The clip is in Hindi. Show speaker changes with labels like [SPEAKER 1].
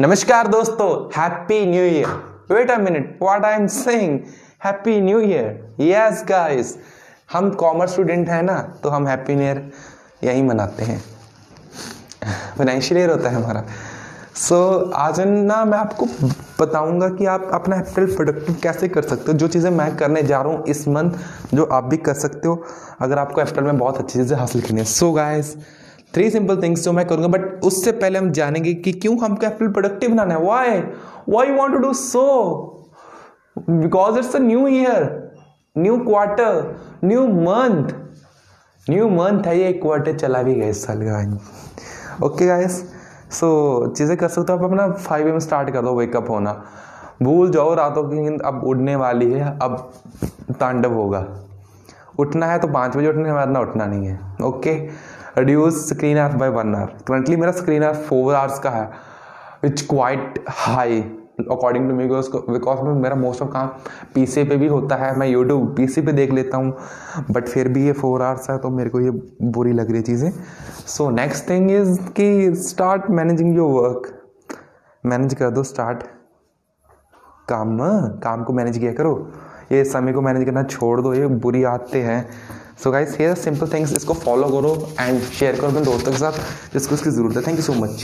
[SPEAKER 1] नमस्कार दोस्तों happy new year wait a minute what I am saying happy new year yes guys हम कॉमर्स स्टूडेंट हैं ना तो हम हैप्पी न्यू ईयर यही मनाते हैं। फाइनेंशियल ईयर होता है हमारा। सो so, आज ना मैं आपको बताऊँगा कि आप अपना अप्रैल प्रोडक्टिव कैसे कर सकते हो। जो चीज़ें मैं करने जा रहा हूँ इस मंथ जो आप भी कर सकते हो अगर आपको अप्रैल में बहुत अच्छी चीज़ें हासिल करनी है। So so, guys three simple things जो मैं करूँगा बट उससे पहले हम जानेंगे कि क्यों हम अप्रैल प्रोडक्टिव बनाना है। Why why want to do so because it's a new year new quarter new month new month है, ये एक क्वार्टर चला भी गया इस साल का। ओके गाइस सो चीज़ें कर सकते हो, आप अपना फाइव एम स्टार्ट कर दो वेकअप होना। भूल जाओ रातों की नींद, अब उड़ने वाली है, अब तांडव होगा। उठना है तो पाँच बजे उठने वरना उठना नहीं है। Okay reduce screen hour by one hour currently मेरा स्क्रीन आवर फोर आवर्स का है which quite high according to me because में, मेरा मोस्ट ऑफ़ काम पीसी पे भी होता है, मैं यूट्यूब पीसी पे देख लेता हूँ बट फिर भी ये फोर आवर्स है तो मेरे को ये बुरी लग रही चीज़ें। सो नेक्स्ट थिंग इज़ कि start managing your work manage कर दो स्टार्ट काम काम को मैनेज किया करो। ये समय को मैनेज करना छोड़ दो, ये बुरी आदतें हैं। So guys here simple things इसको फॉलो करो एंड शेयर करो अपने दोस्तों के साथ, जिसको इसकी ज़रूरत है। Thank you so much